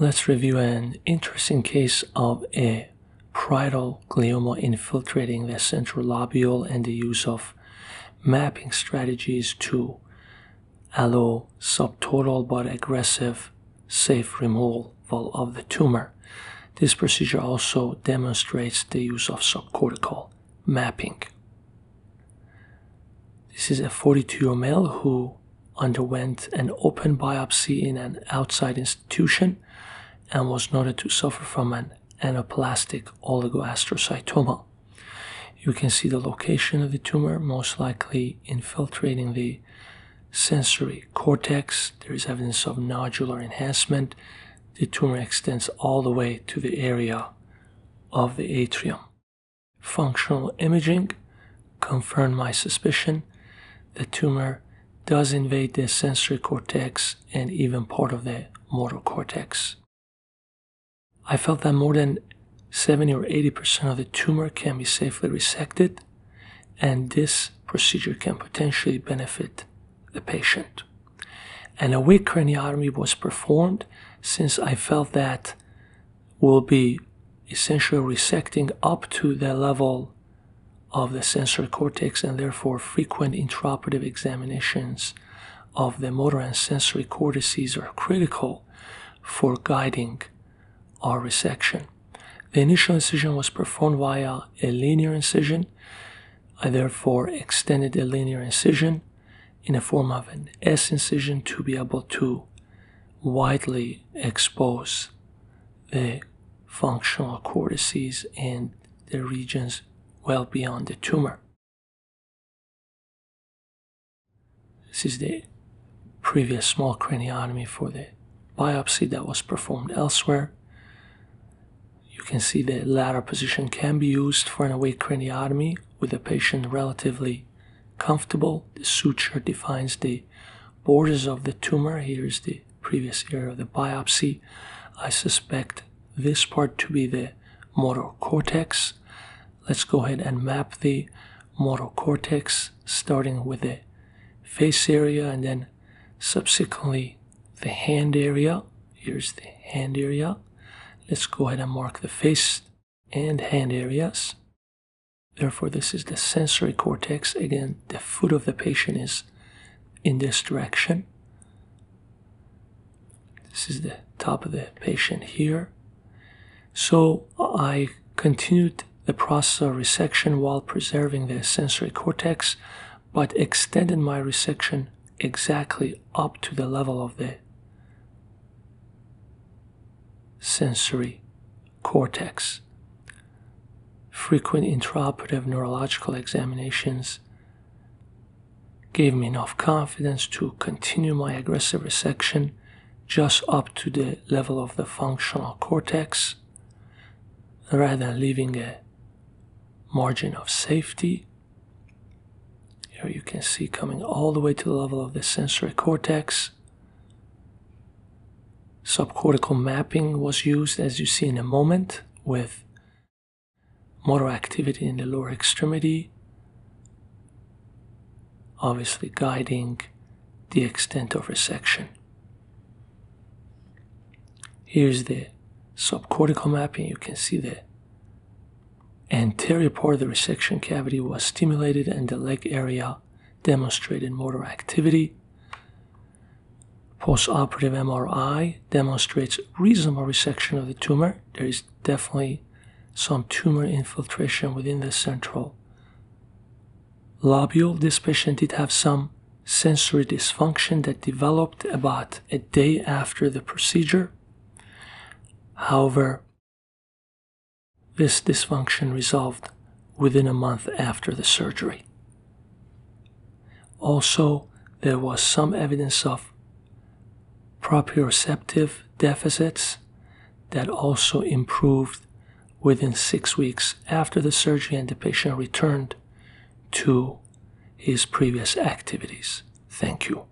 Let's review an interesting case of a parietal glioma infiltrating the central lobule and the use of mapping strategies to allow subtotal but aggressive safe removal of the tumor. This procedure also demonstrates the use of subcortical mapping. This is a 42 year old male who underwent an open biopsy in an outside institution and was noted to suffer from an anaplastic oligoastrocytoma. You can see the location of the tumor, most likely infiltrating the sensory cortex. There is evidence of nodular enhancement. The tumor extends all the way to the area of the atrium. Functional imaging confirmed my suspicion. The tumor does invade the sensory cortex and even part of the motor cortex. I felt that more than 70 or 80% of the tumor can be safely resected, and this procedure can potentially benefit the patient. An awake craniotomy was performed since I felt that will be essentially resecting up to the level of the sensory cortex and therefore frequent intraoperative examinations of the motor and sensory cortices are critical for guiding our resection. The initial incision was performed via a linear incision. I therefore extended the linear incision in the form of an S incision to be able to widely expose the functional cortices and the regions well beyond the tumor. This is the previous small craniotomy for the biopsy that was performed elsewhere. You can see the lateral position can be used for an awake craniotomy with the patient relatively comfortable. The suture defines the borders of the tumor. Here's the previous area of the biopsy. I suspect this part to be the motor cortex. Let's go ahead and map the motor cortex, starting with the face area and then subsequently the hand area. Here's the hand area. Let's go ahead and mark the face and hand areas. Therefore, this is the sensory cortex. Again, the foot of the patient is in this direction. This is the top of the patient here. So I continued the process of resection while preserving the sensory cortex, but extended my resection exactly up to the level of the sensory cortex. Frequent intraoperative neurological examinations gave me enough confidence to continue my aggressive resection just up to the level of the functional cortex rather than leaving a margin of safety. Here you can see coming all the way to the level of the sensory cortex. Subcortical mapping was used, as you see in a moment, with motor activity in the lower extremity, obviously guiding the extent of resection. Here's the subcortical mapping. You can see the anterior part of the resection cavity was stimulated and the leg area demonstrated motor activity. Postoperative MRI demonstrates reasonable resection of the tumor. There is definitely some tumor infiltration within the central lobule. This patient did have some sensory dysfunction that developed about a day after the procedure. However, this dysfunction resolved within a month after the surgery. Also, there was some evidence of proprioceptive deficits that also improved within six weeks after the surgery, and the patient returned to his previous activities. Thank you.